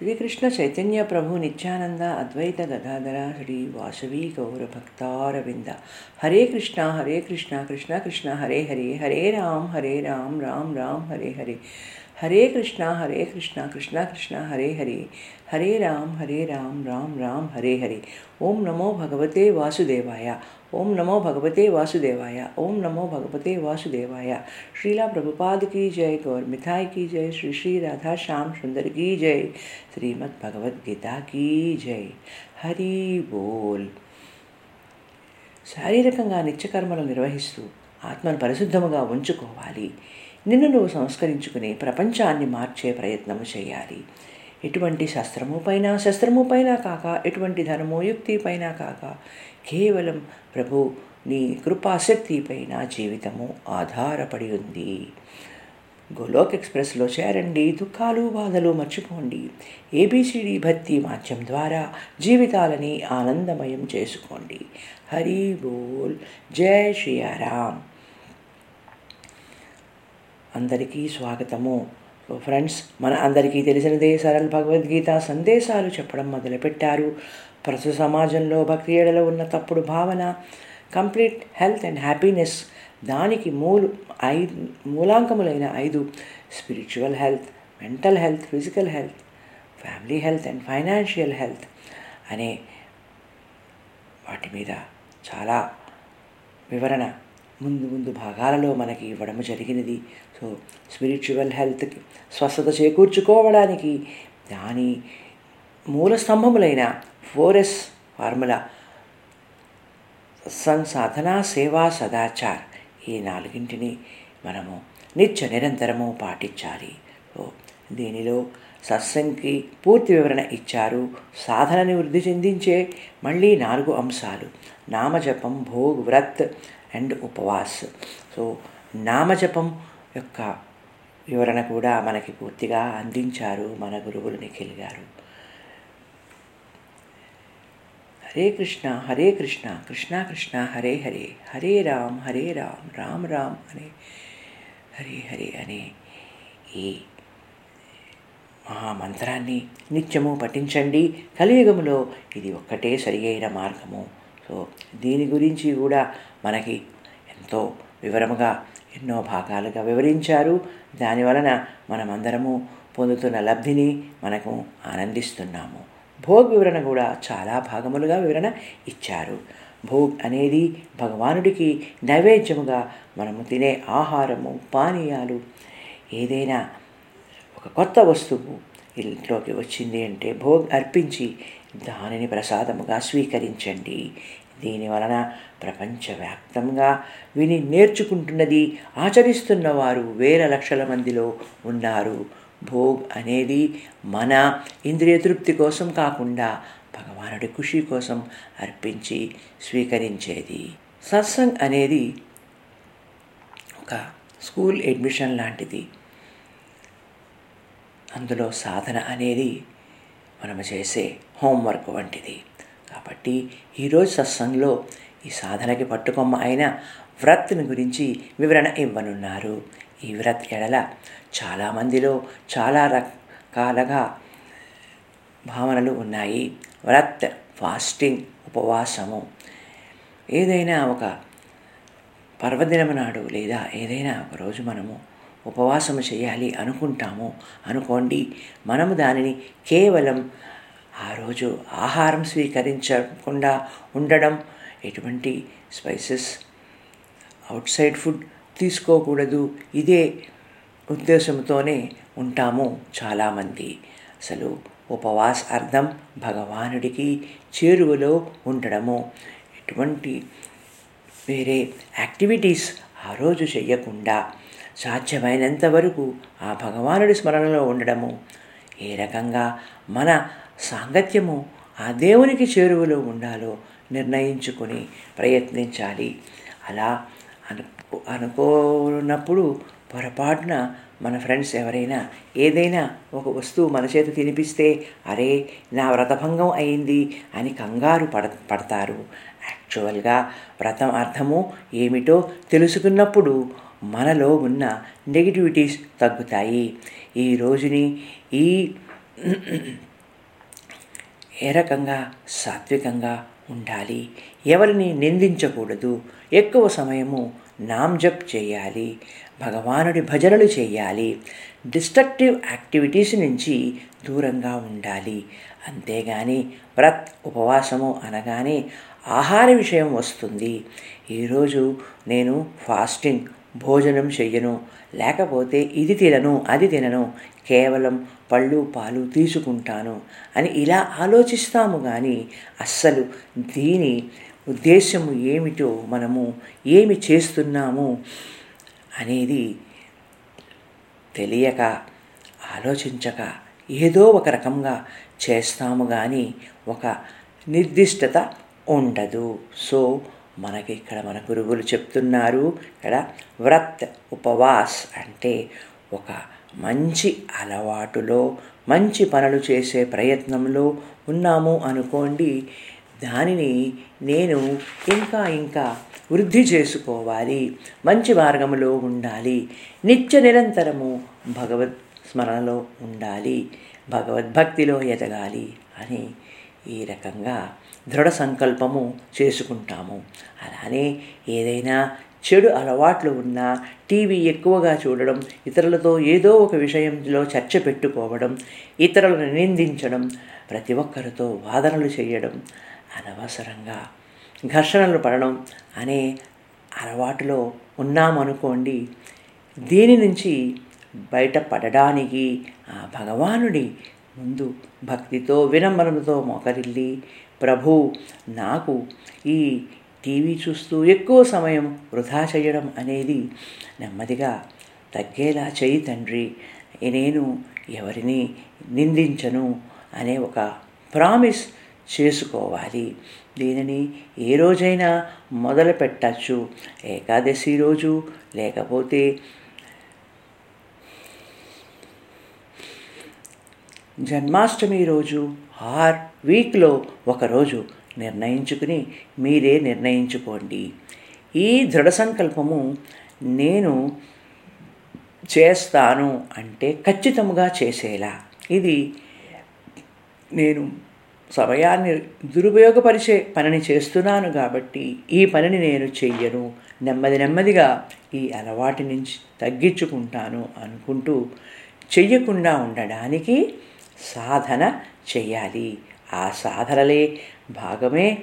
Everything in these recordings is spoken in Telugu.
శ్రీకృష్ణ చైతన్య ప్రభు నిత్యానంద అద్వైత గదాధర శ్రీ వాసవి గౌర భక్తారవింద హరే కృష్ణ హరే కృష్ణ కృష్ణ కృష్ణ హరే హరే హరే రామ్ హరే రామ్ రామ్ రామ్ హరే హరే హరే కృష్ణ హరే కృష్ణ కృష్ణ కృష్ణ హరే హరే హరే రామ్ హరే రామ్ రామ్ రామ్ హరే హరే ఓం నమో భగవతే వాసుదేవాయ ఓం నమో భగవతే వాసుదేవాయ ఓం నమో భగవతే వాసుదేవాయ. శ్రీలా ప్రభుపాద్ కీ జయ గౌర్ మిథాయ్ కీ జయ శ్రీ శ్రీ రాధా శ్యామ్ సుందర్ కీ జయ శ్రీమద్ భగవద్గీత కీ జయ హరి బోల్. శారీరకంగా నిత్యకర్మలు నిర్వహిస్తూ ఆత్మను పరిశుద్ధముగా ఉంచుకోవాలి. నిన్ను నువ్వు సంస్కరించుకుని ప్రపంచాన్ని మార్చే ప్రయత్నము చేయాలి. ఎటువంటి శస్త్రము పైన శస్త్రము పైన కాక ఎటువంటి ధనము యుక్తి పైన కాక కేవలం ప్రభు నీ కృపాశక్తి పైన జీవితము ఆధారపడి ఉంది. గోలోక్ ఎక్స్ప్రెస్లో చేరండి దుఃఖాలు బాధలు మర్చిపోండి. ఏబిసిడి భక్తి మాధ్యం ద్వారా జీవితాలని ఆనందమయం చేసుకోండి. హరి బోల్ జై శ్రీయారాం అందరికీ స్వాగతము. సో ఫ్రెండ్స్ మన అందరికీ తెలిసినదే సరళ భగవద్గీత సందేశాలు చెప్పడం మొదలుపెట్టారు. ప్రస్తుత సమాజంలో భక్తి ఏడలో ఉన్న తప్పుడు భావన కంప్లీట్ హెల్త్ అండ్ హ్యాపీనెస్ దానికి మూలు ఐదు మూలాంకములైన ఐదు spiritual health mental health physical health family health and financial health అనే వాటి మీద చాలా వివరణ ముందు ముందు భాగాలలో మనకి ఇవ్వడం జరిగినది. సో స్పిరిచువల్ హెల్త్కి స్వస్థత చేకూర్చుకోవడానికి దాని మూల స్తంభములైన ఫోరెస్ ఫార్ములా. సంసాధన సాధన సేవా సదాచార్. ఈ నాలుగింటిని మనము నిత్య నిరంతరము పాటించాలి. సో దీనిలో సత్సంగ్కి పూర్తి వివరణ ఇచ్చారు. సాధనని వృద్ధి చెందించే మళ్ళీ నాలుగు అంశాలు. నామజపం భోగ్ వ్రత్ అండ్ ఉపవాస్. సో నామజపం యొక్క వివరణ కూడా మనకి పూర్తిగా అందించారు మన గురువులు నిఖిల్ గారు. హరే కృష్ణ హరే కృష్ణ కృష్ణ కృష్ణ హరే హరే హరే రామ్ హరే రామ్ రామ్ రామ్ అనే హరే హరే అనే ఈ మహామంత్రాన్ని నిత్యము పఠించండి. కలియుగములో ఇది ఒక్కటే సరి అయిన మార్గము. సో దీని గురించి కూడా మనకి ఎంతో వివరముగా ఎన్నో భాగాలుగా వివరించారు. దానివలన మనమందరము పొందుతున్న లబ్ధిని మనకు ఆనందిస్తున్నాము. భోగ్ వివరణ కూడా చాలా భాగములుగా వివరణ ఇచ్చారు. భోగ్ అనేది భగవానుడికి నైవేద్యముగా మనము తినే ఆహారము పానీయాలు ఏదైనా ఒక కొత్త వస్తువు ఇంట్లోకి వచ్చింది అంటే భోగ్ అర్పించి దానిని ప్రసాదముగా స్వీకరించండి. దీని వలన ప్రపంచవ్యాప్తంగా విని నేర్చుకుంటున్నది ఆచరిస్తున్న వారు వేల లక్షల మందిలో ఉన్నారు. భోగ్ అనేది మన ఇంద్రియ తృప్తి కోసం కాకుండా భగవానుడి ఖుషి కోసం అర్పించి స్వీకరించేది. సత్సంగ్ అనేది ఒక స్కూల్ అడ్మిషన్ లాంటిది. అందులో సాధన అనేది మనము చేసే హోంవర్క్ వంటిది. కాబట్టి ఈరోజు సత్సంగ్లో ఈ సాధనకి పట్టుకొమ్మ అయిన వ్రత్ని గురించి వివరణ ఇవ్వనున్నారు. ఈ వ్రత్ ఎడల చాలామందిలో చాలా రకాలుగా భావనలు ఉన్నాయి. వ్రత్ ఫాస్టింగ్ ఉపవాసము. ఏదైనా ఒక పర్వదినం నాడు లేదా ఏదైనా ఒకరోజు మనము ఉపవాసము చేయాలి అనుకుంటాము అనుకోండి మనము దానిని కేవలం ఆ రోజు ఆహారం స్వీకరించకుండా ఉండడం ఎటువంటి స్పైసెస్ అవుట్ సైడ్ ఫుడ్ తీసుకోకూడదు. ఇదే ఉద్దేశంతోనే ఉంటాము చాలామంది. అసలు ఉపవాస అర్థం భగవానుడికి చేరువలో ఉండడము. ఎటువంటి వేరే యాక్టివిటీస్ ఆ రోజు చెయ్యకుండా సాధ్యమైనంత వరకు ఆ భగవానుడి స్మరణలో ఉండడము. ఏ రకంగా మన సాంగత్యము ఆ దేవునికి చేరువలో ఉండాలో నిర్ణయించుకొని ప్రయత్నించాలి. అలా అను అనుకోనప్పుడు పొరపాటున మన ఫ్రెండ్స్ ఎవరైనా ఏదైనా ఒక వస్తువు మన చేత తినిపిస్తే అరే నా వ్రతభంగం అయింది అని కంగారు పడ పడతారు. యాక్చువల్గా వ్రతం అర్థము ఏమిటో తెలుసుకున్నప్పుడు మనలో ఉన్న నెగిటివిటీస్ తగ్గుతాయి. ఈ రోజుని ఈ ఏ రకంగా సాత్వికంగా ఉండాలి? ఎవరిని నిందించకూడదు? ఎక్కువ సమయము నామ్జప్ చేయాలి భగవానుడి భజనలు చేయాలి డిస్ట్రక్టివ్ యాక్టివిటీస్ నుంచి దూరంగా ఉండాలి. అంతేగాని వ్రత్ ఉపవాసము అనగానే ఆహార విషయం వస్తుంది. ఈరోజు నేను ఫాస్టింగ్ భోజనం చెయ్యను లేకపోతే ఇది తినను అది తినను కేవలం పళ్ళు పాలు తీసుకుంటాను అని ఇలా ఆలోచిస్తాము కానీ అస్సలు దీని ఉద్దేశము ఏమిటో మనము ఏమి చేస్తున్నాము అనేది తెలియక ఆలోచించక ఏదో ఒక రకంగా చేస్తాము కానీ ఒక నిర్దిష్టత ఉండదు. సో మనకి ఇక్కడ మన గురువులు చెప్తున్నారు ఇక్కడ వ్రత్ ఉపవాస్ అంటే ఒక మంచి అలవాటులో మంచి పనులు చేసే ప్రయత్నంలో ఉన్నాము అనుకోండి దానిని నేను ఇంకా ఇంకా వృద్ధి చేసుకోవాలి మంచి మార్గంలో ఉండాలి నిత్య నిరంతరము భగవత్ స్మరణలో ఉండాలి భగవద్భక్తిలో ఎదగాలి అని ఈ రకంగా దృఢ సంకల్పము చేసుకుంటాము. అలానే ఏదైనా చెడు అలవాట్లు ఉన్నా టీవీ ఎక్కువగా చూడడం ఇతరులతో ఏదో ఒక విషయంలో చర్చ పెట్టుకోవడం ఇతరులను నిందించడం ప్రతి ఒక్కరితో వాదనలు చేయడం అనవసరంగా ఘర్షణలు పడడం అనే అలవాటులో ఉన్నామనుకోండి దీని నుంచి బయటపడడానికి ఆ భగవానుడి ముందు భక్తితో వినమ్రతతో మోకరిల్లి ప్రభు నాకు ఈ టీవీ చూస్తూ ఎక్కువ సమయం వృధా చేయడం అనేది నెమ్మదిగా తగ్గేలా చేయి తండ్రి. నేను ఎవరిని నిందించను అనే ఒక ప్రామిస్ చేసుకోవాలి. దీనిని ఏ రోజైనా మొదలు పెట్టచ్చు. ఏకాదశి రోజు లేకపోతే జన్మాష్టమి రోజు ఆర్ వీక్లో ఒకరోజు నిర్ణయించుకుని మీరే నిర్ణయించుకోండి. ఈ దృఢ సంకల్పము నేను చేస్తాను అంటే ఖచ్చితంగా చేసేలా. ఇది నేను సమయాన్ని దురుపయోగపరిచే పనిని చేస్తున్నాను కాబట్టి ఈ పనిని నేను చెయ్యను. నెమ్మది నెమ్మదిగా ఈ అలవాటి నుంచి తగ్గించుకుంటాను అనుకుంటూ చెయ్యకుండా ఉండడానికి సాధన చెయ్యాలి. ఆ సాధనలే భాగమే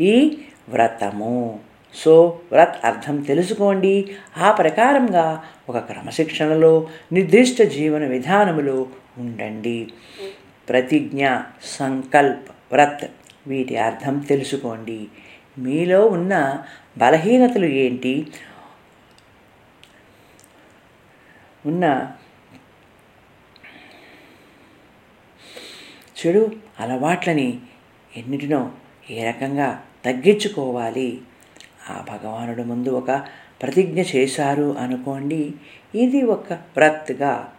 ఈ వ్రతము. సో వ్రత్ అర్థం తెలుసుకోండి. ఆ ప్రకారంగా ఒక క్రమశిక్షణలో నిర్దిష్ట జీవన విధానములో ఉండండి. ప్రతిజ్ఞ సంకల్ప్ వ్రత్ వీటి అర్థం తెలుసుకోండి. మీలో ఉన్న బలహీనతలు ఏంటి? ఉన్న చెడు అలవాట్లని ఎన్నిటినో ఏ రకంగా తగ్గించుకోవాలి? ఆ భగవానుడు ముందు ఒక ప్రతిజ్ఞ చేశారు అనుకోండి. ఇది ఒక వ్రత్గా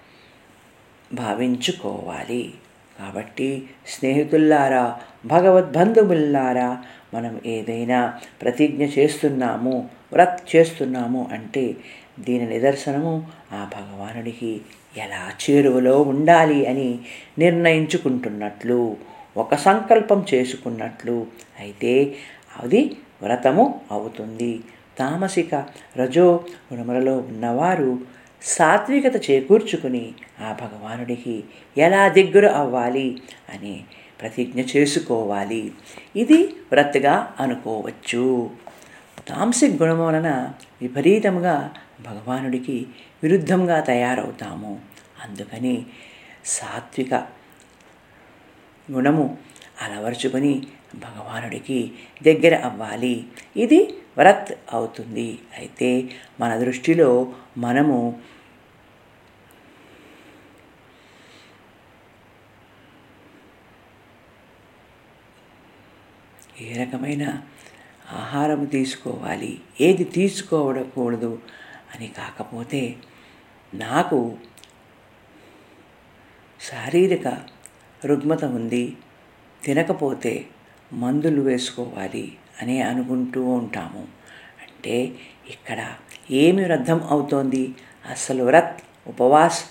భావించుకోవాలి. కాబట్టి స్నేహితుల్లారా భగవద్బంధువుల్లారా మనం ఏదైనా ప్రతిజ్ఞ చేస్తున్నాము వ్రత్ చేస్తున్నాము అంటే దీని నిదర్శనము ఆ భగవానుడికి ఎలా చేరువలో ఉండాలి అని నిర్ణయించుకుంటున్నట్లు ఒక సంకల్పం చేసుకున్నట్లు అయితే అది వ్రతము అవుతుంది. తామసిక రజో గుణములలో ఉన్నవారు సాత్వికత చేకూర్చుకుని ఆ భగవానుడికి ఎలా దగ్గర అవ్వాలి అని ప్రతిజ్ఞ చేసుకోవాలి. ఇది వ్రత్గా అనుకోవచ్చు. తాంసిక్ గుణం వలన విపరీతంగా భగవానుడికి విరుద్ధంగా తయారవుతాము. అందుకని సాత్విక గుణము అలవర్చుకొని భగవానుడికి దగ్గర అవ్వాలి. ఇది వ్రత్ అవుతుంది. అయితే మన దృష్టిలో మనము ఏ రకమైన ఆహారం తీసుకోవాలి ఏది తీసుకోవడకూడదు అని కాకపోతే నాకు శారీరక రుగ్మత ఉంది తినకపోతే మందులు వేసుకోవాలి అని అనుకుంటూ ఉంటాము. అంటే ఇక్కడ ఏమి రద్ధం అవుతోంది? అసలు వ్రత్ ఉపవాస్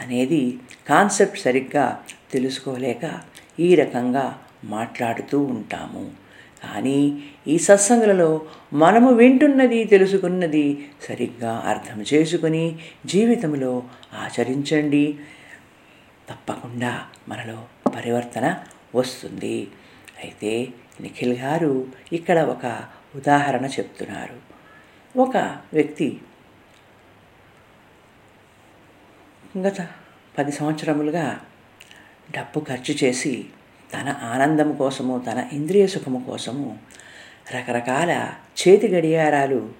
అనేది కాన్సెప్ట్ సరిగ్గా తెలుసుకోలేక ఈ రకంగా మాట్లాడుతూ ఉంటాము. కానీ ఈ సత్సంగులలో మనము వింటున్నది తెలుసుకున్నది సరిగ్గా అర్థం చేసుకుని జీవితంలో ఆచరించండి. తప్పకుండా మనలో పరివర్తన వస్తుంది. అయితే నిఖిల్ గారు ఇక్కడ ఒక ఉదాహరణ చెప్తున్నారు. ఒక వ్యక్తి గత పది సంవత్సరములుగా డబ్బు ఖర్చు చేసి తన ఆనందం కోసము తన ఇంద్రియ సుఖము కోసము రకరకాల చేతి గడియారాలు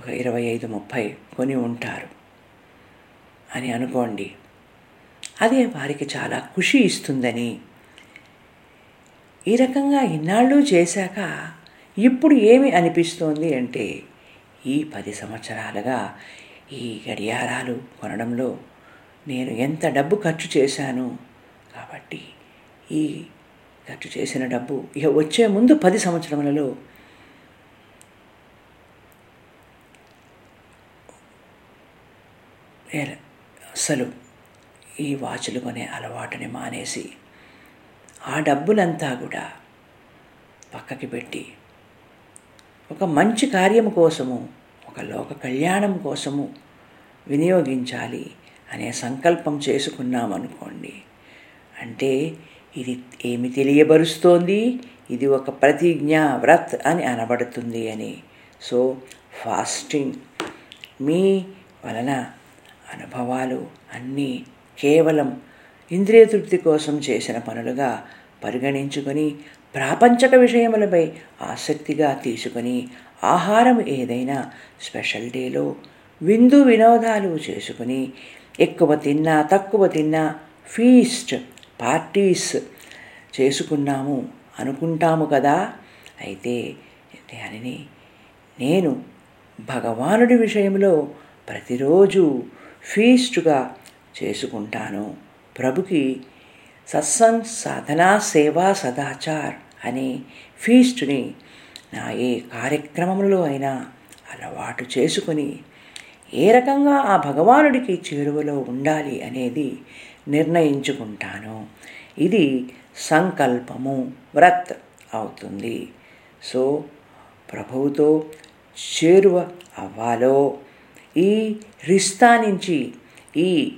ఒక ఇరవై ఐదు ముప్పై కొని ఉంటారు అని అనుకోండి. అదే వారికి చాలా ఖుషి ఇస్తుందని ఈ రకంగా ఇన్నాళ్ళు చేశాక ఇప్పుడు ఏమి అనిపిస్తోంది అంటే ఈ పది సంవత్సరాలుగా ఈ గడియారాలు కొనడంలో నేను ఎంత డబ్బు ఖర్చు చేశాను. కాబట్టి ఈ ఖర్చు చేసిన డబ్బు ఇక వచ్చే ముందు పది సంవత్సరములలో అసలు ఈ వాచ్లు కొనే అలవాటుని మానేసి ఆ డబ్బులంతా కూడా పక్కకి పెట్టి ఒక మంచి కార్యం కోసము ఒక లోక కళ్యాణం కోసము వినియోగించాలి అనే సంకల్పం చేసుకున్నామనుకోండి అంటే ఇది ఏమి తెలియబరుస్తోంది? ఇది ఒక ప్రతిజ్ఞ వ్రత్ అని అనబడుతుంది అని. So fasting. మీ వలన అనుభవాలు అన్నీ కేవలం ఇంద్రియ తృప్తి కోసం చేసిన పనులుగా పరిగణించుకొని ప్రాపంచక విషయములపై ఆసక్తిగా తీసుకొని ఆహారం ఏదైనా స్పెషల్ డేలో విందు వినోదాలు చేసుకుని ఎక్కువ తిన్నా తక్కువ తిన్నా ఫీస్ట్ పార్టీస్ చేసుకున్నాము అనుకుంటాము కదా. అయితే దానిని నేను భగవానుడి విషయంలో ప్రతిరోజు ఫీస్టుగా చేసుకుంటాను. ప్రభుకి సత్సంగ్ సాధనా సేవా సదాచార్ అనే ఫీస్ట్ని నా ఏ కార్యక్రమంలో అయినా అలవాటు చేసుకుని ఏ రకంగా ఆ భగవానుడికి చేరువలో ఉండాలి అనేది నిర్ణయించుకుంటాను. ఇది సంకల్పము వ్రత్ అవుతుంది. సో ప్రభువుతో చేరువ అవ్వాలో ఈ రిస్తా నుంచి ఈ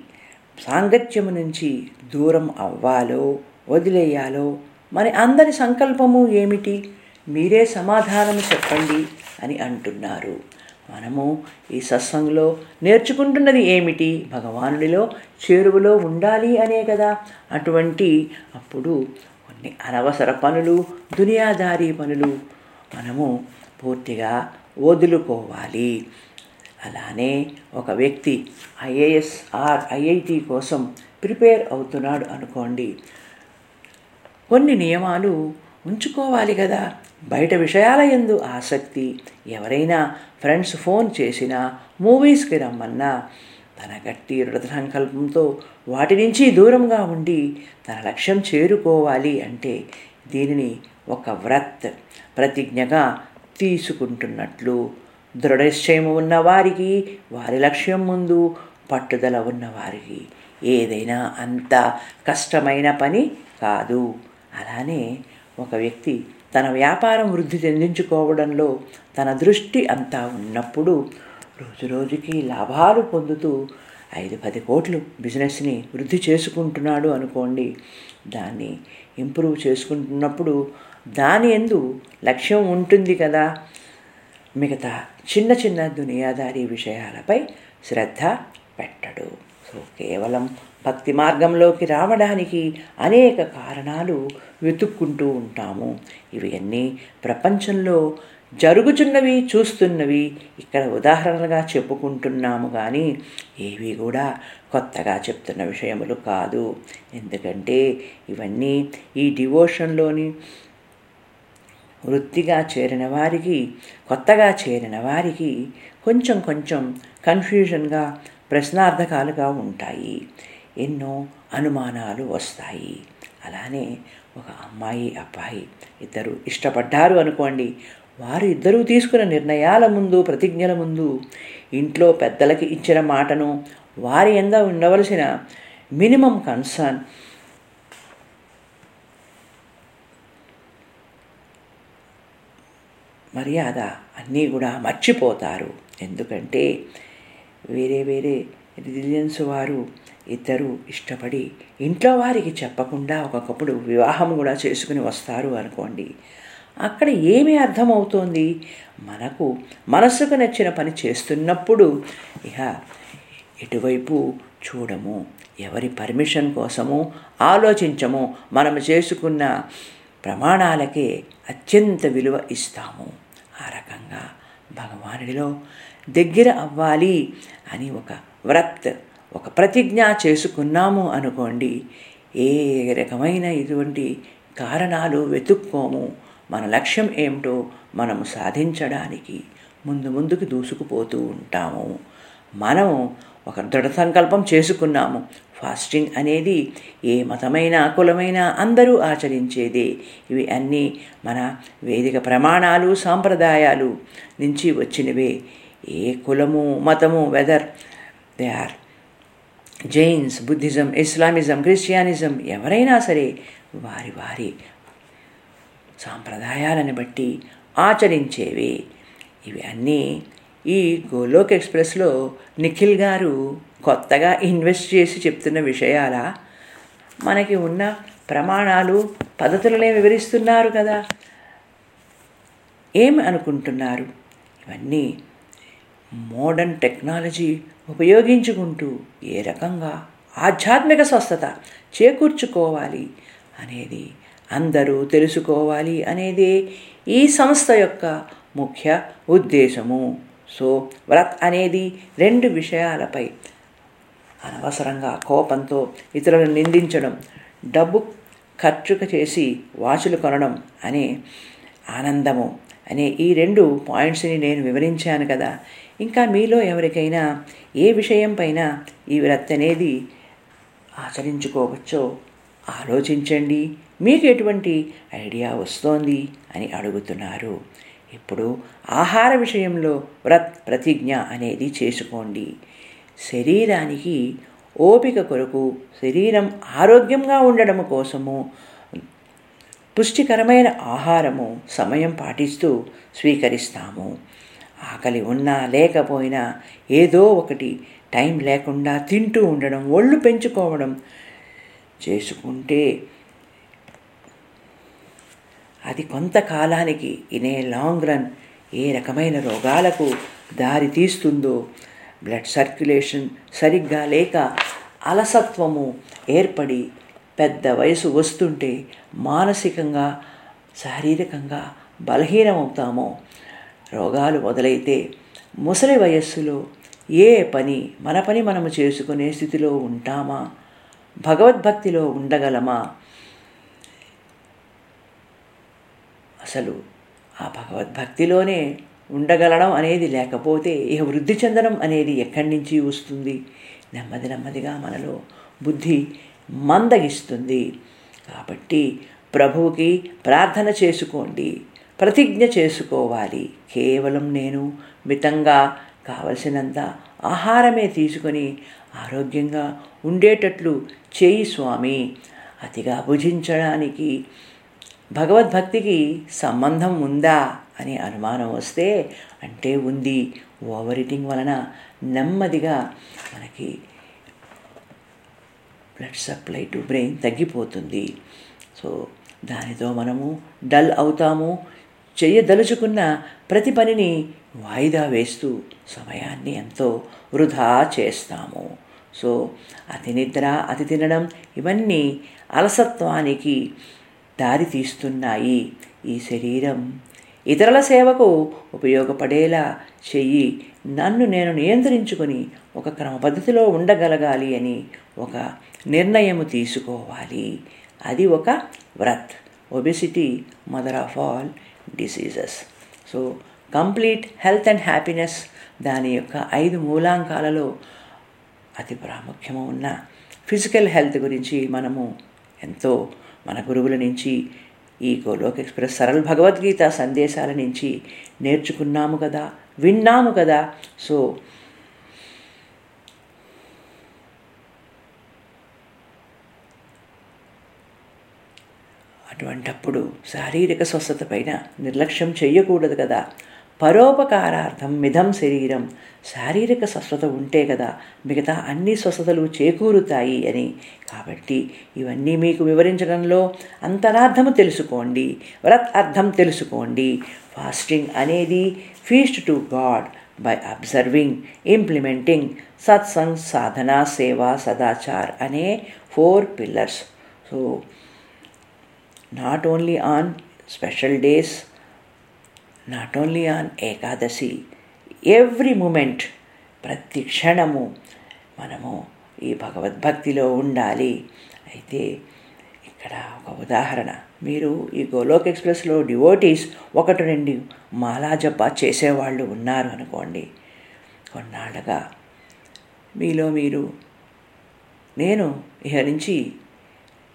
సాంగత్యము నుంచి దూరం అవ్వాలో వదిలేయాలో మరి అందరి సంకల్పము ఏమిటి? మీరే సమాధానం చెప్పండి అని అంటున్నారు. మనము ఈ సత్సంగంలో నేర్చుకుంటున్నది ఏమిటి? భగవానుడిలో చేరువలో ఉండాలి అనే కదా. అటువంటి అప్పుడు కొన్ని అనవసర పనులు దునియాదారీ పనులు మనము పూర్తిగా వదులుకోవాలి. అలానే ఒక వ్యక్తి ఐఏఎస్ ఆర్ ఐఐటి కోసం ప్రిపేర్ అవుతున్నాడు అనుకోండి. కొన్ని నియమాలు ఉంచుకోవాలి కదా. బయట విషయాల ఎందు ఆసక్తి. ఎవరైనా ఫ్రెండ్స్ ఫోన్ చేసినా మూవీస్కి రమ్మన్నా తన గట్టి దృఢ సంకల్పంతో వాటి నుంచి దూరంగా ఉండి తన లక్ష్యం చేరుకోవాలి అంటే దీనిని ఒక వ్రత్ ప్రతిజ్ఞగా తీసుకుంటున్నట్లు దృఢనిశ్చయం ఉన్నవారికి వారి లక్ష్యం ముందు పట్టుదల ఉన్నవారికి. ఏదైనా అంత కష్టమైన పని కాదు. అలానే ఒక వ్యక్తి తన వ్యాపారం వృద్ధి చెందించుకోవడంలో తన దృష్టి అంతా ఉన్నప్పుడు రోజు రోజుకి లాభాలు పొందుతూ ఐదు పది కోట్లు బిజినెస్ని వృద్ధి చేసుకుంటున్నాడు అనుకోండి. దాన్ని ఇంప్రూవ్ చేసుకుంటున్నప్పుడు దాని ఎందు లక్ష్యం ఉంటుంది కదా. మిగతా చిన్న చిన్న దునియాదారీ విషయాలపై శ్రద్ధ పెట్టడు. సో కేవలం భక్తి మార్గంలోకి రావడానికి అనేక కారణాలు వెతుక్కుంటూ ఉంటాము. ఇవి అన్నీ ప్రపంచంలో జరుగుచున్నవి చూస్తున్నవి ఇక్కడ ఉదాహరణలుగా చెప్పుకుంటున్నాము కానీ ఏవి కూడా కొత్తగా చెప్తున్న విషయములు కాదు. ఎందుకంటే ఇవన్నీ ఈ డివోషన్లోని వృత్తిగా చేరిన వారికి కొత్తగా చేరిన వారికి కొంచెం కొంచెం కన్ఫ్యూజన్గా ప్రశ్నార్థకాలుగా ఉంటాయి. ఎన్నో అనుమానాలు వస్తాయి. అలానే ఒక అమ్మాయి అబ్బాయి ఇద్దరు ఇష్టపడ్డారు అనుకోండి. వారు ఇద్దరూ తీసుకున్న నిర్ణయాల ముందు ప్రతిజ్ఞల ముందు ఇంట్లో పెద్దలకి ఇచ్చిన మాటను వారి ఎంద ఉండవలసిన మినిమం కన్సర్న్ మర్యాద అన్నీ కూడా మర్చిపోతారు. ఎందుకంటే వేరే వేరే రిలిజన్స్ వారు ఇద్దరు ఇష్టపడి ఇంట్లో వారికి చెప్పకుండా ఒకప్పుడు వివాహం కూడా చేసుకుని వస్తారు అనుకోండి. అక్కడ ఏమి అర్థమవుతోంది? మనకు మనసుకు నచ్చిన పని చేస్తున్నప్పుడు ఇక ఎటువైపు చూడము? ఎవరి పర్మిషన్ కోసము? ఆలోచించము? మనం చేసుకున్న ప్రమాణాలకే అత్యంత విలువ ఇస్తాము. ఆ రకంగా భగవానుడిలో దగ్గర అవ్వాలి అని ఒక వ్రత్ ఒక ప్రతిజ్ఞ చేసుకున్నాము అనుకోండి ఏ రకమైన ఇటువంటి కారణాలు వెతుక్కోము మన లక్ష్యం ఏమిటో మనం సాధించడానికి ముందు ముందుకు దూసుకుపోతూ ఉంటాము. మనము ఒక దృఢ సంకల్పం చేసుకున్నాము ఫాస్టింగ్ అనేది ఏ మతమైన కులమైన అందరూ ఆచరించేదే. ఇవి అన్నీ మన వేదిక ప్రమాణాలు సాంప్రదాయాలు నుంచి వచ్చినవే. ఏ కులము మతము whether they are Jains Buddhism Islamism Christianism ఎవరైనా సరే వారి వారి సాంప్రదాయాలను బట్టి ఆచరించేవి. ఇవి అన్నీ ఈ గోలోక్ ఎక్స్ప్రెస్లో నిఖిల్ గారు కొత్తగా ఇన్వెస్ట్ చేసి చెప్తున్న విషయాల? మనకి ఉన్న ప్రమాణాలు పద్ధతులనే వివరిస్తున్నారు కదా. ఏం అనుకుంటున్నారు? ఇవన్నీ మోడర్న్ టెక్నాలజీ ఉపయోగించుకుంటూ ఏ రకంగా ఆధ్యాత్మిక స్వస్థత చేకూర్చుకోవాలి అనేది అందరూ తెలుసుకోవాలి అనేదే ఈ సంస్థ యొక్క ముఖ్య ఉద్దేశము. సో వ్రత్ అనేది రెండు విషయాలపై అనవసరంగా కోపంతో ఇతరులను నిందించడం డబ్బు ఖర్చుక చేసి వాచులు కొనడం అనే ఆనందము అనే ఈ రెండు పాయింట్స్ని నేను వివరించాను కదా. ఇంకా మీలో ఎవరికైనా ఏ విషయం పైన ఈ వ్రత్ అనేది ఆచరించుకోవచ్చో ఆలోచించండి. మీకు ఎటువంటి ఐడియా వస్తోంది అని అడుగుతున్నారు. ఇప్పుడు ఆహార విషయంలో వ్రత్ ప్రతిజ్ఞ అనేది చేసుకోండి. శరీరానికి ఓపిక కొరకు శరీరం ఆరోగ్యంగా ఉండడం కోసము పుష్టికరమైన ఆహారము సమయం పాటిస్తూ స్వీకరిస్తాము. ఆకలి ఉన్నా లేకపోయినా ఏదో ఒకటి టైం లేకుండా తింటూ ఉండడం ఒళ్ళు పెంచుకోవడం చేసుకుంటే అది కొంతకాలానికి ఇన్ ఏ లాంగ్ రన్ ఏ రకమైన రోగాలకు దారి తీస్తుందో బ్లడ్ సర్క్యులేషన్ సరిగ్గా లేక అలసత్వము ఏర్పడి పెద్ద వయసు వస్తుంటే మానసికంగా శారీరకంగా బలహీనమవుతామో. రోగాలు మొదలైతే ముసలి వయస్సులో ఏ పని మన పని మనము చేసుకునే స్థితిలో ఉంటామా? భగవద్భక్తిలో ఉండగలమా? అసలు ఆ భగవద్భక్తిలోనే ఉండగలడం అనేది లేకపోతే ఇక వృద్ధి చెందడం అనేది ఎక్కడి నుంచి వస్తుంది? నెమ్మది నెమ్మదిగా మనలో బుద్ధి మందగిస్తుంది. కాబట్టి ప్రభువుకి ప్రార్థన చేసుకోండి. ప్రతిజ్ఞ చేసుకోవాలి. కేవలం నేను మితంగా కావలసినంత ఆహారమే తీసుకొని ఆరోగ్యంగా ఉండేటట్లు చేయి స్వామి. అతిగా భుజించడానికి భగవద్భక్తికి సంబంధం ఉందా? అని అనుమానం వస్తే అంటే ఉంది. ఓవర్ ఈటింగ్ వలన నెమ్మదిగా మనకి బ్లడ్ సప్లై టు బ్రెయిన్ తగ్గిపోతుంది. సో దానితో మనము డల్ అవుతాము. చేయదలుచుకున్న ప్రతి పనిని వాయిదా వేస్తూ సమయాన్ని ఎంతో వృధా చేస్తాము. సో అతి నిద్ర అతి తినడం ఇవన్నీ అలసత్వానికి దారి తీస్తున్నాయి ఈ శరీరం ఇతరుల సేవకు ఉపయోగపడేలా చెయ్యి. నన్ను నేను నియంత్రించుకొని ఒక క్రమపద్ధతిలో ఉండగలగాలి అని ఒక నిర్ణయము తీసుకోవాలి. అది ఒక వ్రత్. Obesity mother of all diseases. So complete health and happiness దాని యొక్క ఐదు మూలాంకాలలో అతి ప్రాముఖ్యము ఉన్న ఫిజికల్ హెల్త్ గురించి మనము ఎంతో మన గురువుల నుంచి ఈ గోలోక్ ఎక్స్ప్రెస్ సరళ భగవద్గీత సందేశాల నుంచి నేర్చుకున్నాము కదా విన్నాము కదా. సో అటువంటప్పుడు శారీరక స్వస్థత పైన నిర్లక్ష్యం చేయకూడదు కదా. పరోపకారార్థం మిథం శరీరం. శారీరక స్వస్థత ఉంటే కదా మిగతా అన్ని స్వస్థతలు చేకూరుతాయి అని. కాబట్టి ఇవన్నీ మీకు వివరించడంలో అంతరార్థము తెలుసుకోండి. వ్రత్ అర్థం తెలుసుకోండి. ఫాస్టింగ్ అనేది feast to God by observing implementing satsang సాధన సేవ సదాచార్ అనే four pillars. So not only on special days not only on Ekadashi every moment ప్రతి క్షణము మనము ఈ భగవద్భక్తిలో ఉండాలి. అయితే ఇక్కడ ఒక ఉదాహరణ. మీరు ఈ గోలోక్ ఎక్స్ప్రెస్లో డివోటీస్ ఒకటి రెండు మాలా జప చేసేవాళ్ళు ఉన్నారు అనుకోండి. కొన్నాళ్ళగా మీలో మీరు నేను ఇహ నుంచి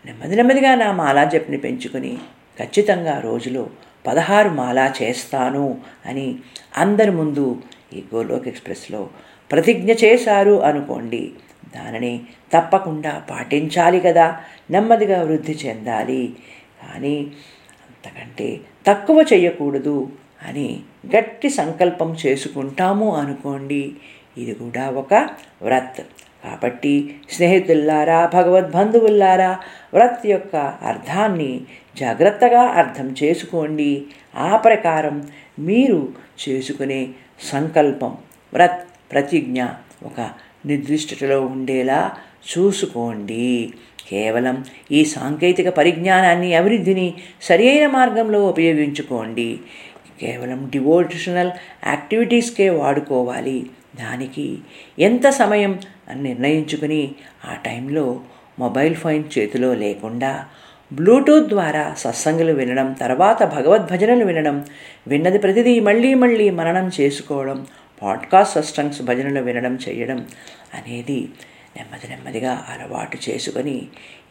నెమ్మది నెమ్మదిగా నా మాలా జప్ని పెంచుకొని ఖచ్చితంగా రోజులో పదహారు మాలా చేస్తాను అని అందరి ముందు ఈ గోలోక్ ఎక్స్ప్రెస్లో ప్రతిజ్ఞ చేశారు అనుకోండి. దానిని తప్పకుండా పాటించాలి కదా. నెమ్మదిగా వృద్ధి చెందాలి. కానీ అంతకంటే తక్కువ చేయకూడదు అని గట్టి సంకల్పం చేసుకుంటాము అనుకోండి. ఇది కూడా ఒక వ్రత్. కాబట్టి స్నేహితుల్లారా భగవద్బంధువుల్లారా వ్రత్ యొక్క అర్థాన్ని జాగ్రత్తగా అర్థం చేసుకోండి. ఆ ప్రకారం మీరు చేసుకునే సంకల్పం వ్రత్ ప్రతిజ్ఞ ఒక నిర్దిష్టతలో ఉండేలా చూసుకోండి. కేవలం ఈ సాంకేతిక పరిజ్ఞానాన్ని అభివృద్ధిని సరియైన మార్గంలో ఉపయోగించుకోండి. కేవలం డివోషనల్ యాక్టివిటీస్కే వాడుకోవాలి. దానికి ఎంత సమయం అని నిర్ణయించుకుని ఆ టైంలో మొబైల్ ఫోన్ చేతిలో లేకుండా బ్లూటూత్ ద్వారా సత్సంగులు వినడం తర్వాత భగవద్భజనలు వినడం విన్నది ప్రతిదీ మళ్ళీ మళ్ళీ మననం చేసుకోవడం పాడ్కాస్ట్ సస్టంగ్స్ భజనలు వినడం చేయడం అనేది నెమ్మది నెమ్మదిగా అలవాటు చేసుకొని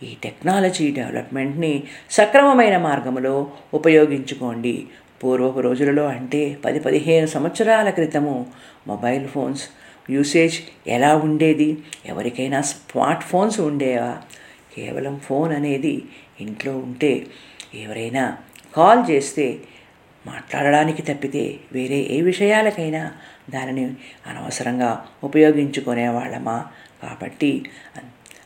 ఈ టెక్నాలజీ డెవలప్మెంట్ని సక్రమమైన మార్గంలో ఉపయోగించుకోండి. పూర్వపు రోజులలో అంటే పది పదిహేను సంవత్సరాల క్రితము మొబైల్ ఫోన్స్ యూసేజ్ ఎలా ఉండేది? ఎవరికైనా స్మార్ట్ ఫోన్స్ ఉండేవా? కేవలం ఫోన్ అనేది ఇంట్లో ఉంటే ఎవరైనా కాల్ చేస్తే మాట్లాడడానికి తప్పితే వేరే ఏ విషయాలకైనా దానిని అనవసరంగా ఉపయోగించుకునేవాళ్ళమా? కాబట్టి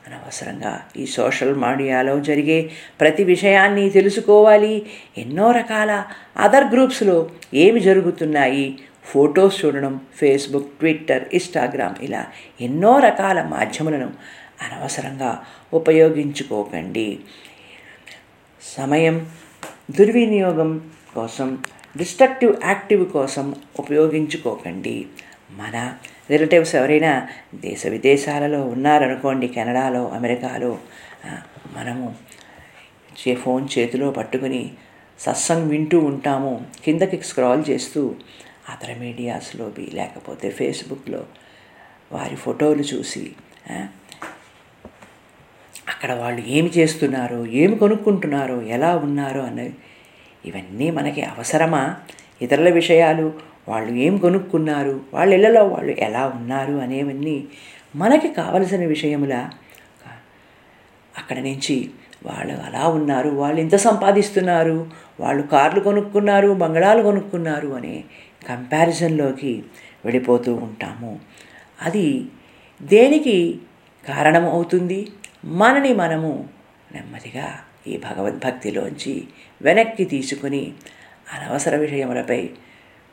అనవసరంగా ఈ సోషల్ మీడియాలో జరిగే ప్రతి విషయాన్ని తెలుసుకోవాలి. ఎన్నో రకాల అదర్ గ్రూప్స్లో ఏమి జరుగుతున్నాయి? ఫొటోస్ చూడడం ఫేస్బుక్ ట్విట్టర్ ఇన్స్టాగ్రామ్ ఇలా ఎన్నో రకాల మాధ్యములను అనవసరంగా ఉపయోగించుకోకండి. సమయం దుర్వినియోగం కోసం డిస్ట్రక్టివ్ యాక్టివ్ కోసం ఉపయోగించుకోకండి. మన రిలేటివ్స్ ఎవరైనా దేశ విదేశాలలో ఉన్నారనుకోండి కెనడాలో అమెరికాలో మనము చే ఫోన్ చేతిలో పట్టుకుని సత్సంగ్ వింటూ ఉంటాము కిందకి స్క్రాల్ చేస్తూ అతర మీడియాస్లోవి లేకపోతే ఫేస్బుక్లో వారి ఫోటోలు చూసి అక్కడ వాళ్ళు ఏమి చేస్తున్నారో ఏమి కొనుక్కుంటున్నారో ఎలా ఉన్నారో అన్నవి ఇవన్నీ మనకి అవసరమా? ఇతరుల విషయాలు వాళ్ళు ఏం కొనుక్కున్నారు వాళ్ళ ఇళ్ళలో వాళ్ళు ఎలా ఉన్నారు అనేవన్నీ మనకి కావలసిన విషయములా అక్కడ నుంచి వాళ్ళు అలా ఉన్నారు వాళ్ళు ఇంత సంపాదిస్తున్నారు వాళ్ళు కార్లు కొనుక్కున్నారు బంగళాలు కొనుక్కున్నారు అనే కంపారిజన్లోకి వెళ్ళిపోతూ ఉంటాము. అది దేనికి కారణం అవుతుంది? మనని మనము నెమ్మదిగా ఈ భగవద్భక్తిలోంచి వెనక్కి తీసుకుని అనవసర విషయములపై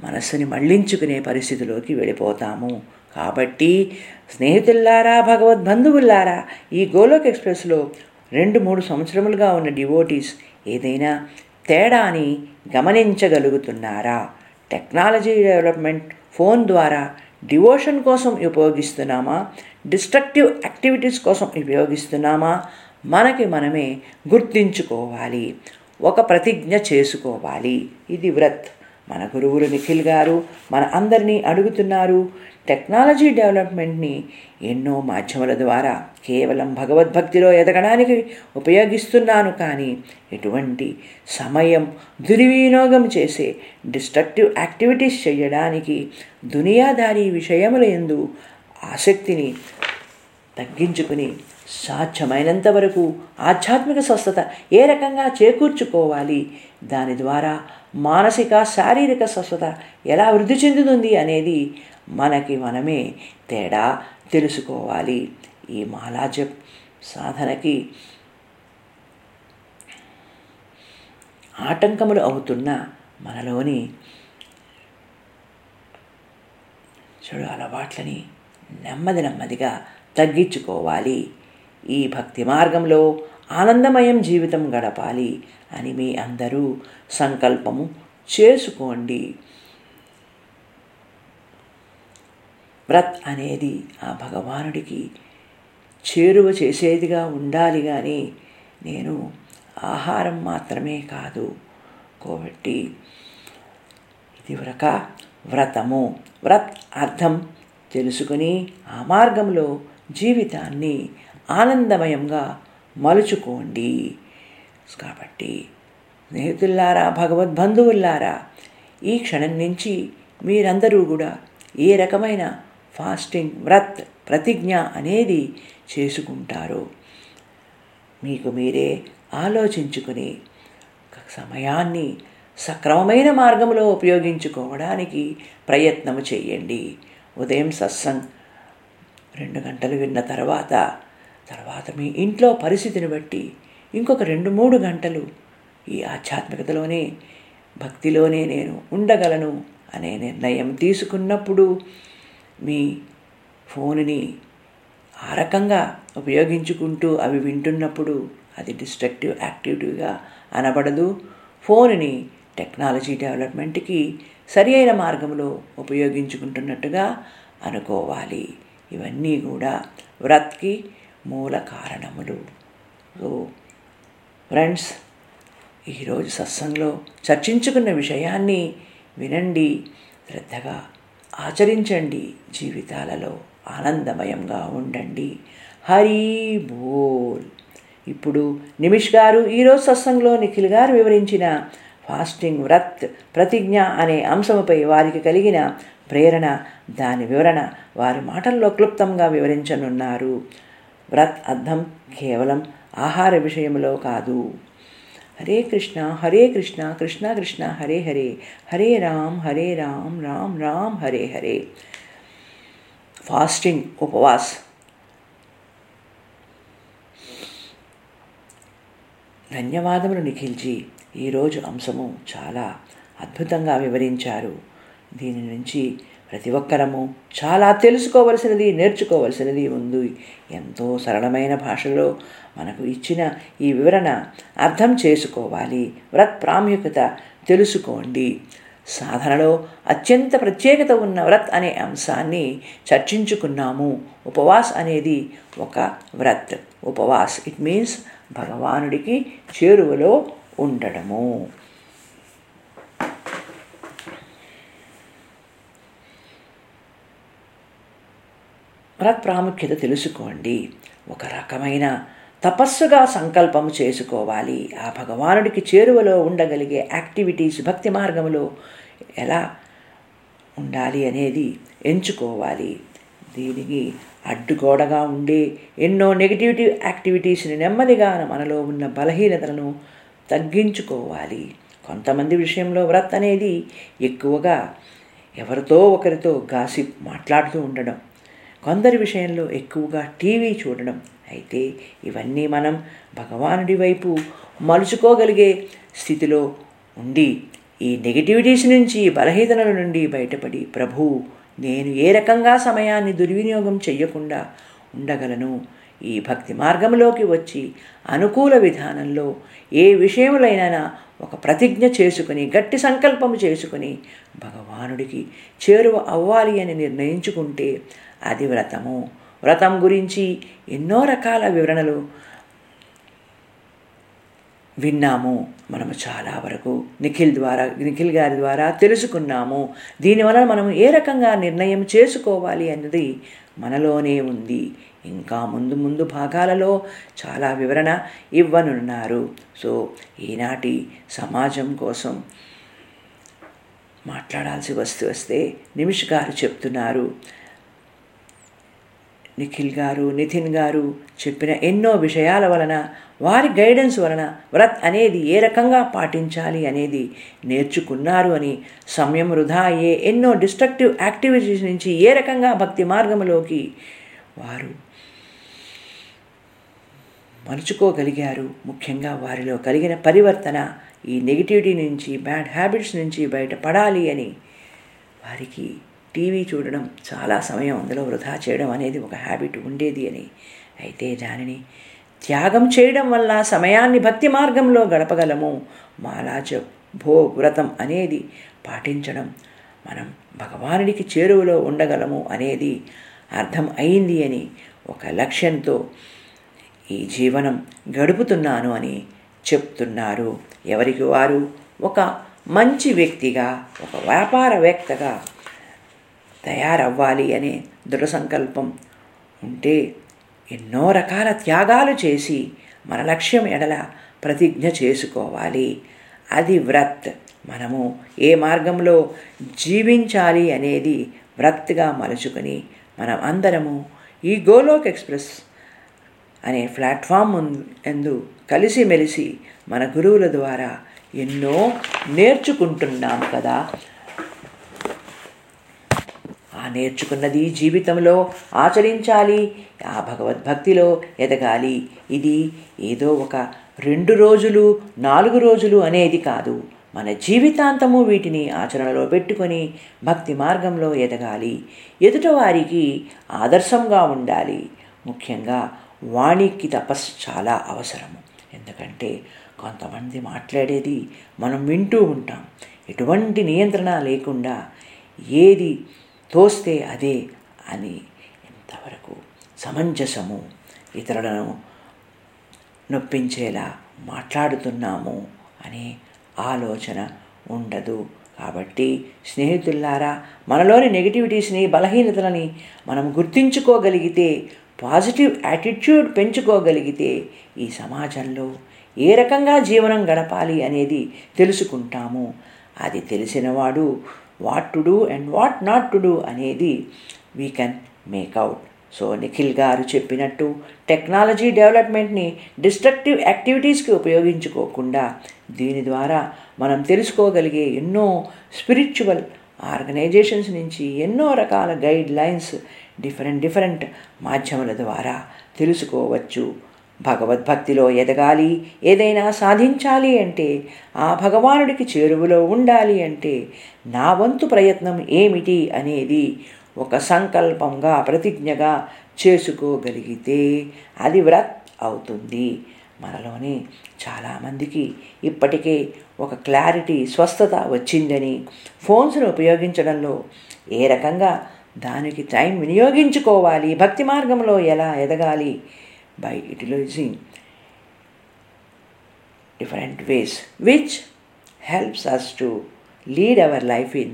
మనస్సుని మళ్ళించుకునే పరిస్థితిలోకి వెళ్ళిపోతాము. కాబట్టి స్నేహితుల్లారా భగవద్బంధువుల్లారా ఈ గోలోక్ ఎక్స్ప్రెస్లో రెండు మూడు సంవత్సరములుగా ఉన్న డివోటీస్ ఏదైనా తేడాని గమనించగలుగుతున్నారా? టెక్నాలజీ డెవలప్మెంట్ ఫోన్ ద్వారా డివోషన్ కోసం ఉపయోగిస్తున్నామా? డిస్ట్రక్టివ్ యాక్టివిటీస్ కోసం ఉపయోగిస్తున్నామా? మనకి మనమే గుర్తించుకోవాలి. ఒక ప్రతిజ్ఞ చేసుకోవాలి. ఇది వ్రత్. మన గురువులు నిఖిల్ గారు మన అందరినీ అడుగుతున్నారు. టెక్నాలజీ డెవలప్మెంట్ని ఎన్నో మాధ్యమాల ద్వారా కేవలం భగవద్భక్తిలో ఎదగడానికి ఉపయోగిస్తున్నాను కానీ ఎటువంటి సమయం దుర్వినియోగం చేసే డిస్ట్రక్టివ్ యాక్టివిటీస్ చేయడానికి దునియాదారీ విషయముల ఎందు ఆసక్తిని తగ్గించుకుని సాధ్యమైనంత వరకు ఆధ్యాత్మిక స్వస్థత ఏ రకంగా చేకూర్చుకోవాలి? దాని ద్వారా మానసిక శారీరక స్వస్థత ఎలా వృద్ధి చెందుతుంది అనేది మనకి మనమే తేడా తెలుసుకోవాలి. ఈ మాలాజప్ సాధనకి ఆటంకములు అవుతున్న మనలోని చెడు అలవాట్లని నెమ్మది నెమ్మదిగా తగ్గించుకోవాలి. ఈ భక్తి మార్గంలో ఆనందమయం జీవితం గడపాలి అని మీ అందరూ సంకల్పము చేసుకోండి. వ్రత్ అనేది ఆ భగవానుడికి చేరువ చేసేదిగా ఉండాలి కానీ నేను ఆహారం మాత్రమే కాదు. కాబట్టి ఇది ఒక వ్రతము. వ్రత్ అర్థం తెలుసుకుని ఆ మార్గంలో జీవితాన్ని ఆనందమయంగా మలుచుకోండి. కాబట్టి స్నేహితుల్లారా భగవద్బంధువుల్లారా ఈ క్షణం నుంచి మీరందరూ కూడా ఏ రకమైన ఫాస్టింగ్ వ్రత్ ప్రతిజ్ఞ అనేది చేసుకుంటారు. మీకు మీరే ఆలోచించుకుని సమయాన్ని సక్రమమైన మార్గంలో ఉపయోగించుకోవడానికి ప్రయత్నము చేయండి. ఉదయం సత్సంగ్ రెండు గంటలు విన్న తర్వాత తర్వాత మీ ఇంట్లో పరిస్థితిని బట్టి ఇంకొక రెండు మూడు గంటలు ఈ ఆధ్యాత్మికతలోనే భక్తిలోనే నేను ఉండగలను అనే నిర్ణయం తీసుకున్నప్పుడు మీ ఫోన్ని ఆ రకంగా ఉపయోగించుకుంటూ అవి వింటున్నప్పుడు అది డిస్ట్రక్టివ్ యాక్టివిటీగా అనబడదు. ఫోన్ని టెక్నాలజీ డెవలప్మెంట్కి సరి అయిన మార్గంలో ఉపయోగించుకుంటున్నట్టుగా అనుకోవాలి. ఇవన్నీ కూడా వ్రత్కి మూల కారణములు. సో ఫ్రెండ్స్ ఈరోజు సత్సంగంలో చర్చించుకున్న విషయాన్ని వినండి. శ్రద్ధగా ఆచరించండి జీవితాలలో ఆనందమయంగా ఉండండి. హరి బోల్. ఇప్పుడు నిమిష్ గారు ఈరోజు సత్సంగంలో నిఖిల్ గారు వివరించిన ఫాస్టింగ్ వ్రత్ ప్రతిజ్ఞ అనే అంశముపై వారికి కలిగిన ప్రేరణ దాని వివరణ వారి మాటల్లో క్లుప్తంగా వివరించనున్నారు. వ్రత్ అర్థం కేవలం ఆహార విషయంలో కాదు. హరే కృష్ణ హరే కృష్ణ కృష్ణ కృష్ణ హరే హరే. హరే రామ్ హరే రామ్ రామ్ రామ్ హరే హరే. ఫాస్టింగ్ ఉపవాస్. ధన్యవాదములు నిఖిల్జీ. ఈరోజు అంశము చాలా అద్భుతంగా వివరించారు. దీని నుంచి ప్రతి ఒక్కరము చాలా తెలుసుకోవలసినది నేర్చుకోవలసినది ఉంది. ఎంతో సరళమైన భాషలో మనకు ఇచ్చిన ఈ వివరణ అర్థం చేసుకోవాలి. వ్రత్ ప్రాముఖ్యత తెలుసుకోండి. సాధనలో అత్యంత ప్రత్యేకత ఉన్న వ్రత్ అనే అంశాన్ని చర్చించుకున్నాము. ఉపవాస్ అనేది ఒక వ్రత్. ఉపవాస్ ఇట్ మీన్స్ భగవానుడికి చేరువలో ఉండడము. వ్రత్ ప్రాముఖ్యత తెలుసుకోండి. ఒక రకమైన తపస్సుగా సంకల్పం చేసుకోవాలి. ఆ భగవానుడికి చేరువలో ఉండగలిగే యాక్టివిటీస్ భక్తి మార్గంలో ఎలా ఉండాలి అనేది ఎంచుకోవాలి. దీనికి అడ్డుగోడగా ఉండే ఎన్నో నెగిటివిటీ యాక్టివిటీస్ని నెమ్మదిగా మనలో ఉన్న బలహీనతలను తగ్గించుకోవాలి. కొంతమంది విషయంలో వ్రత్ అనేది ఎక్కువగా ఎవరితో ఒకరితో గాసిప్ మాట్లాడుతూ ఉండడం కొందరి విషయంలో ఎక్కువగా టీవీ చూడడం అయితే ఇవన్నీ మనం భగవానుడి వైపు మలుచుకోగలిగే స్థితిలో ఉండి ఈ నెగిటివిటీస్ నుంచి బలహీనల నుండి బయటపడి ప్రభు నేను ఏ రకంగా సమయాన్ని దుర్వినియోగం చెయ్యకుండా ఉండగలను? ఈ భక్తి మార్గంలోకి వచ్చి అనుకూల విధానంలో ఏ విషయములైనా ఒక ప్రతిజ్ఞ చేసుకుని గట్టి సంకల్పం చేసుకుని భగవానుడికి చేరువ అవ్వాలి అని నిర్ణయించుకుంటే అది వ్రతము. వ్రతం గురించి ఎన్నో రకాల వివరణలు విన్నాము. మనము చాలా వరకు నిఖిల్ ద్వారా నిఖిల్ గారి ద్వారా తెలుసుకున్నాము. దీనివలన మనం ఏ రకంగా నిర్ణయం చేసుకోవాలి అన్నది మనలోనే ఉంది. ఇంకా ముందు ముందు భాగాలలో చాలా వివరణ ఇవ్వనున్నారు. సో ఈనాటి సమాజం కోసం మాట్లాడాల్సి వస్తూ వస్తే నిమిష్ గారు చెప్తున్నారు. నిఖిల్ గారు నితిన్ గారు చెప్పిన ఎన్నో విషయాల వలన వారి గైడెన్స్ వలన వ్రత్ అనేది ఏ రకంగా పాటించాలి అనేది నేర్చుకున్నారు అని సమయం వృధా అయ్యే ఎన్నో డిస్ట్రక్టివ్ యాక్టివిటీస్ నుంచి ఏ రకంగా భక్తి మార్గంలోకి వారు మలుచుకోగలిగారు ముఖ్యంగా వారిలో కలిగిన పరివర్తన ఈ నెగిటివిటీ నుంచి బ్యాడ్ హ్యాబిట్స్ నుంచి బయటపడాలి అని వారికి టీవీ చూడడం చాలా సమయం అందులో వృధా చేయడం అనేది ఒక హ్యాబిట్ ఉండేది అని. అయితే దానిని త్యాగం చేయడం వల్ల సమయాన్ని భక్తి మార్గంలో గడపగలము. మాలాచ భో వ్రతం అనేది పాటించడం మనం భగవానుడికి చేరువలో ఉండగలము అనేది అర్థం అయింది అని ఒక లక్ష్యంతో ఈ జీవనం గడుపుతున్నాను అని చెప్తున్నారు. ఎవరికి వారు? ఒక మంచి వ్యక్తిగా ఒక వ్యాపారవేత్తగా తయారవ్వాలి అనే దృఢ సంకల్పం ఉంటే ఎన్నో రకాల త్యాగాలు చేసి మన లక్ష్యం ఎడల ప్రతిజ్ఞ చేసుకోవాలి. అది వ్రత్. మనము ఏ మార్గంలో జీవించాలి అనేది వ్రత్గా మలుచుకొని మనం అందరము ఈ గోలోక్ ఎక్స్ప్రెస్ అనే ప్లాట్ఫామ్ ఎందు కలిసిమెలిసి మన గురువుల ద్వారా ఎన్నో నేర్చుకుంటున్నాం కదా. నేర్చుకున్నది జీవితంలో ఆచరించాలి. ఆ భగవద్భక్తిలో ఎదగాలి. ఇది ఏదో ఒక రెండు రోజులు నాలుగు రోజులు అనేది కాదు. మన జీవితాంతము వీటిని ఆచరణలో పెట్టుకొని భక్తి మార్గంలో ఎదగాలి. ఎదుటవారికి ఆదర్శంగా ఉండాలి. ముఖ్యంగా వాణికి తపస్సు చాలా అవసరము. ఎందుకంటే కొంతమంది మాట్లాడేది మనం వింటూ ఉంటాం. ఎటువంటి నియంత్రణ లేకుండా ఏది తోస్తే అదే అని ఎంతవరకు సమంజసము ఇతరులను నొప్పించేలా మాట్లాడుతున్నాము అనే ఆలోచన ఉండదు. కాబట్టి స్నేహితుల్లారా మనలోని నెగిటివిటీస్ని బలహీనతలని మనం గుర్తించుకోగలిగితే పాజిటివ్ యాటిట్యూడ్ పెంచుకోగలిగితే ఈ సమాజంలో ఏ రకంగా జీవనం గడపాలి అనేది తెలుసుకుంటాము. అది తెలిసినవాడు what to do and what not to do అనేది we can make out so Nikhil గారు చెప్పినట్టు టెక్నాలజీ డెవలప్మెంట్ని డిస్ట్రక్టివ్ యాక్టివిటీస్కి ఉపయోగించుకోకుండా దీని ద్వారా మనం తెలుసుకోగలిగే ఎన్నో స్పిరిచువల్ ఆర్గనైజేషన్స్ నుంచి ఎన్నో రకాల గైడ్ లైన్స్ డిఫరెంట్ డిఫరెంట్ మాధ్యమాల ద్వారా తెలుసుకోవచ్చు. భగవద్భక్తిలో ఎదగాలి ఏదైనా సాధించాలి అంటే ఆ భగవానుడికి చేరువలో ఉండాలి అంటే నా వంతు ప్రయత్నం ఏమిటి అనేది ఒక సంకల్పంగా ప్రతిజ్ఞగా చేసుకోగలిగితే అది వ్రత్ అవుతుంది. మనలోని చాలామందికి ఇప్పటికే ఒక క్లారిటీ స్వస్థత వచ్చిందని ఫోన్స్ను ఉపయోగించడంలో ఏ రకంగా దానికి టైం వినియోగించుకోవాలి భక్తి మార్గంలో ఎలా ఎదగాలి by utilizing different ways, which helps us to lead our life in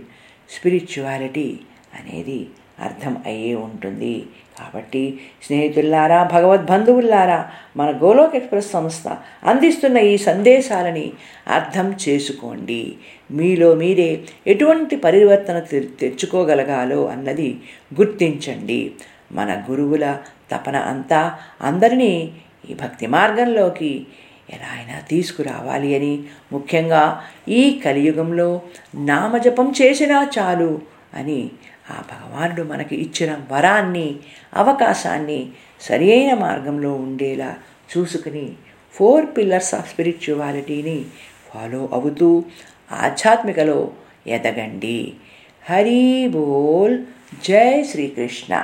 spirituality అనేది అర్థం అయ్యే ఉంటుంది. కాబట్టి స్నేహితుల్లారా భగవద్బంధువుల్లారా మన గోలోక్ ఎక్స్ప్రెస్ సంస్థ అందిస్తున్న ఈ సందేశాలని అర్థం చేసుకోండి. మీలో మీరే ఎటువంటి పరివర్తన తెచ్చుకోగలగాలో అన్నది గుర్తించండి. మన గురువుల తపన అంతా అందరినీ ఈ భక్తి మార్గంలోకి ఎలా అయినా తీసుకురావాలి అని ముఖ్యంగా ఈ కలియుగంలో నామజపం చేసినా చాలు అని ఆ భగవానుడు మనకి ఇచ్చిన వరాన్ని అవకాశాన్ని సరియైన మార్గంలో ఉండేలా చూసుకుని ఫోర్ పిల్లర్స్ ఆఫ్ స్పిరిచువాలిటీని ఫాలో అవుతూ ఆధ్యాత్మికలో ఎదగండి. హరి బోల్. జై శ్రీకృష్ణ.